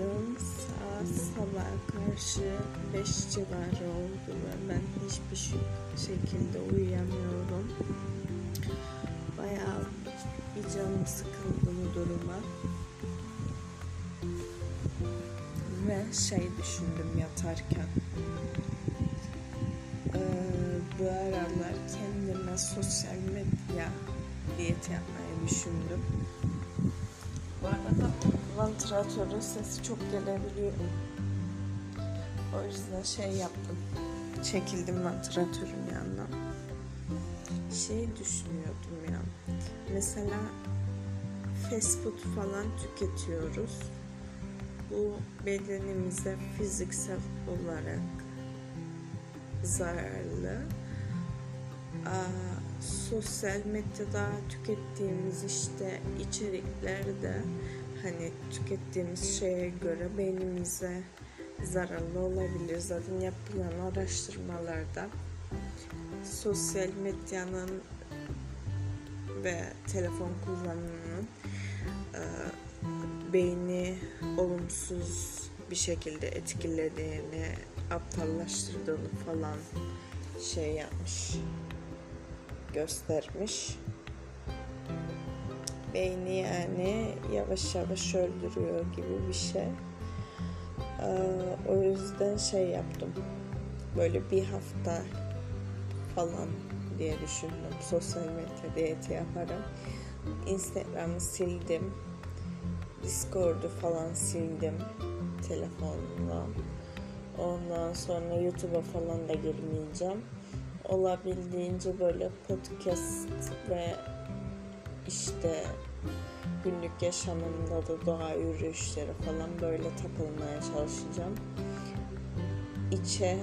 uyandığım saat sabah karşı 5 civarı oldu ve ben hiçbir şey- şekilde uyuyamıyorum. Bayağı bir canım sıkıldı bu duruma. Ve şey düşündüm yatarken. Ee, bu aralar kendime sosyal medya diyeti yapmayı düşündüm. Bu arada vantilatörün sesi çok gelebiliyor. O yüzden şey yaptım. Çekildim vantilatörün yanına. Şey düşünüyordum ya. Mesela fast food falan tüketiyoruz. Bu bedenimize fiziksel olarak zararlı. Aa, sosyal medyada tükettiğimiz işte içeriklerde hani tükettiğimiz şeye göre beynimize zararlı olabilir. Zaten yapılan araştırmalarda sosyal medyanın ve telefon kullanımının e, beyni olumsuz bir şekilde etkilediğini, aptallaştırdığını falan şey yapmış, göstermiş. Beyni yani yavaş yavaş öldürüyor gibi bir şey. Ee, o yüzden şey yaptım. Böyle bir hafta falan diye düşündüm. Sosyal medya diyeti yaparım. Instagram'ı sildim. Discord'u falan sildim telefonla. Ondan sonra YouTube'a falan da girmeyeceğim. Olabildiğince böyle podcast ve işte günlük yaşamımda da doğa yürüyüşleri falan böyle takılmaya çalışacağım. İçe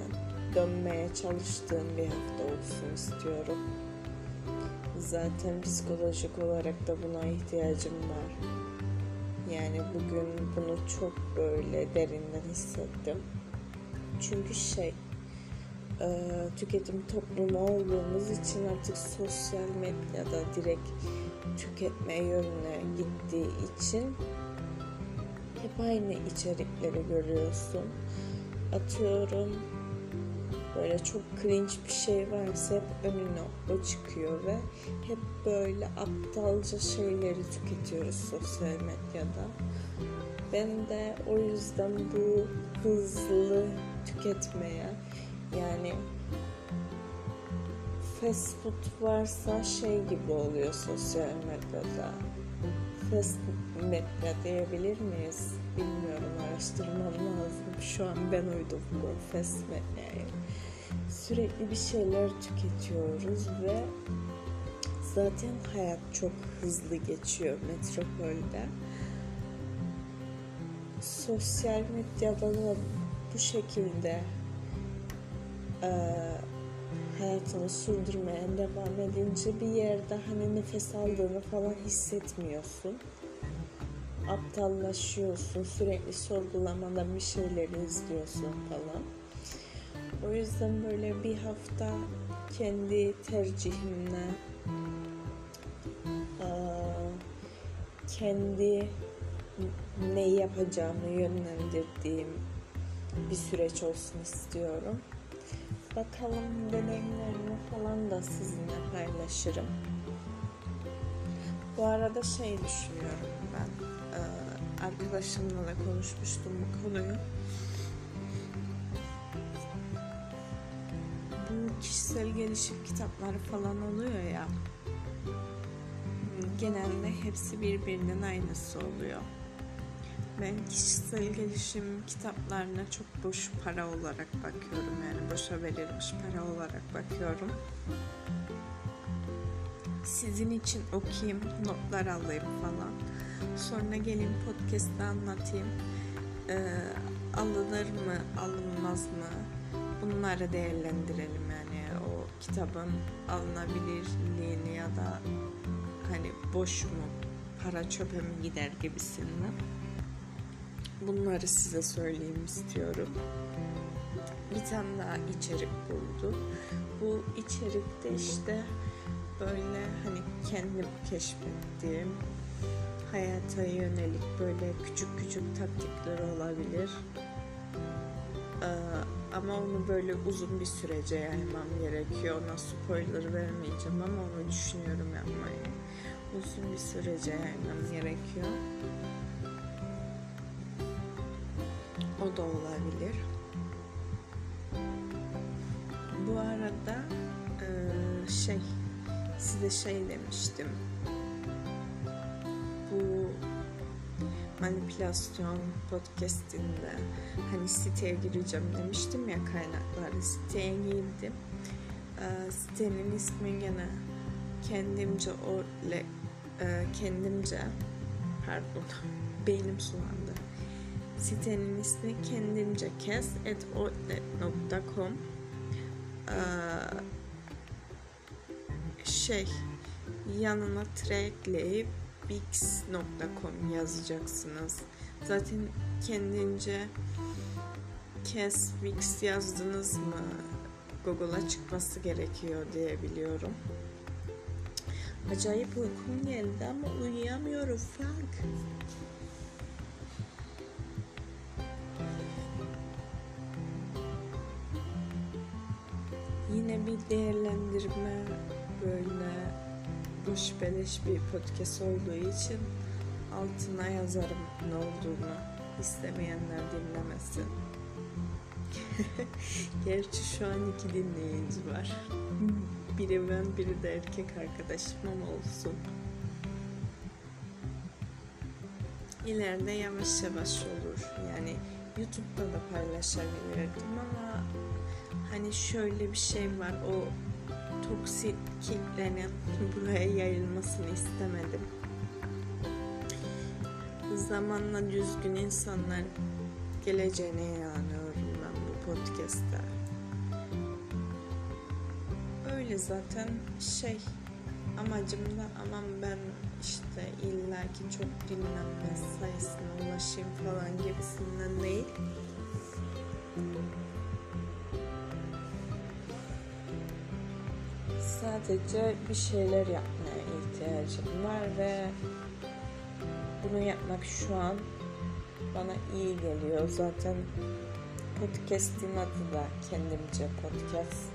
dönmeye çalıştığım bir hafta olsun istiyorum. Zaten psikolojik olarak da buna ihtiyacım var. Yani bugün bunu çok böyle derinden hissettim. Çünkü şey e, tüketim toplumu olduğumuz için artık sosyal medyada direkt tüketme yönüne gittiği için hep aynı içerikleri görüyorsun. Atıyorum böyle çok cringe bir şey varsa hep önüne o çıkıyor ve hep böyle aptalca şeyleri tüketiyoruz sosyal medyada. Ben de o yüzden bu hızlı tüketmeye yani fast food varsa şey gibi oluyor sosyal medyada. Fast medya diyebilir miyiz? Bilmiyorum araştırmam lazım. Şu an ben uydum bu fast medyaya. Sürekli bir şeyler tüketiyoruz ve zaten hayat çok hızlı geçiyor metropolde. Sosyal medyada da bu şekilde e, hayatını sürdürmeye devam edince bir yerde hani nefes aldığını falan hissetmiyorsun. Aptallaşıyorsun, sürekli sorgulamadan bir şeyleri izliyorsun falan. O yüzden böyle bir hafta kendi tercihimle kendi ne yapacağımı yönlendirdiğim bir süreç olsun istiyorum. Bakalım deneyimlerimi falan da sizinle paylaşırım. Bu arada şey düşünüyorum ben. Arkadaşımla da konuşmuştum bu konuyu. Bu kişisel gelişim kitapları falan oluyor ya. Genelde hepsi birbirinin aynısı oluyor. Ben kişisel gelişim kitaplarına çok boş para olarak bakıyorum. Yani boşa verilmiş para olarak bakıyorum. Sizin için okuyayım, notlar alayım falan. Sonra gelin podcast'ta anlatayım. Ee, alınır mı, alınmaz mı? Bunları değerlendirelim yani o kitabın alınabilirliğini ya da hani boş mu, para çöpe mi gider gibisinden. Bunları size söyleyeyim istiyorum. Bir tane daha içerik buldum. Bu içerikte işte böyle hani kendim keşfettiğim hayata yönelik böyle küçük küçük taktikler olabilir. Ee, ama onu böyle uzun bir sürece yaymam gerekiyor. Ona spoiler vermeyeceğim ama onu düşünüyorum yapmayı. Uzun bir sürece yaymam gerekiyor. O da olabilir. Bu arada e, şey size şey demiştim. Bu manipülasyon podcastinde hani siteye gireceğim demiştim ya kaynakları siteye girdim. E, sitenin ismi gene kendimce o le, e, kendimce pardon beynim sulandı. Sitenin ismi kendimce kes at outlet.com şey yanına trackleyip bix.com yazacaksınız. Zaten kendince kes Wix yazdınız mı Google'a çıkması gerekiyor diye biliyorum. Acayip uykum geldi ama uyuyamıyorum Frank. Bir değerlendirme böyle boş beleş bir podcast olduğu için altına yazarım ne olduğunu istemeyenler dinlemesin. Gerçi şu an iki dinleyici var. Biri ben biri de erkek arkadaşım ama olsun. İleride yavaş yavaş olur. Yani YouTube'da da paylaşabilirdim ama hani şöyle bir şey var o toksikliklerin buraya yayılmasını istemedim. Zamanla düzgün insanlar geleceğine inanıyorum ben bu podcast'ta. Öyle zaten şey amacım da aman ben işte illaki çok dinlenme sayısına ulaşayım falan gibisinden değil. Sadece bir şeyler yapmaya ihtiyacım var ve bunu yapmak şu an bana iyi geliyor. Zaten podcast'in adı da kendimce podcast.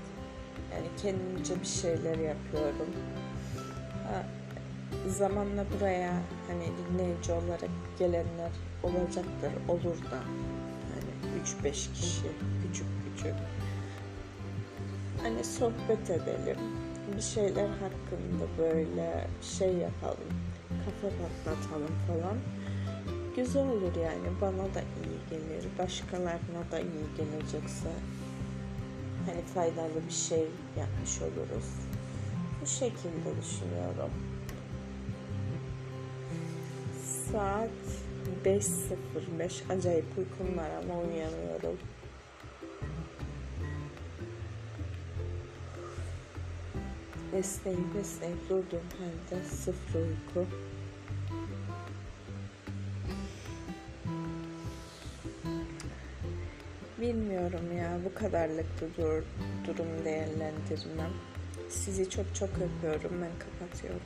Yani kendimce bir şeyler yapıyorum. Ha, zamanla buraya hani dinleyici olarak gelenler olacaktır, olur da. Hani 3-5 kişi, küçük küçük. Hani sohbet edelim. Bir şeyler hakkında böyle şey yapalım. Kafa patlatalım falan. Güzel olur yani. Bana da iyi gelir. Başkalarına da iyi gelecekse hani faydalı bir şey yapmış oluruz. Bu şekilde düşünüyorum. Saat 5.05 acayip uykum var ama uyuyamıyorum. Esneyip esneyip durduğum halde sıfır uyku. Bilmiyorum ya bu kadarlık dur durum değerlendirmem. Sizi çok çok öpüyorum ben kapatıyorum.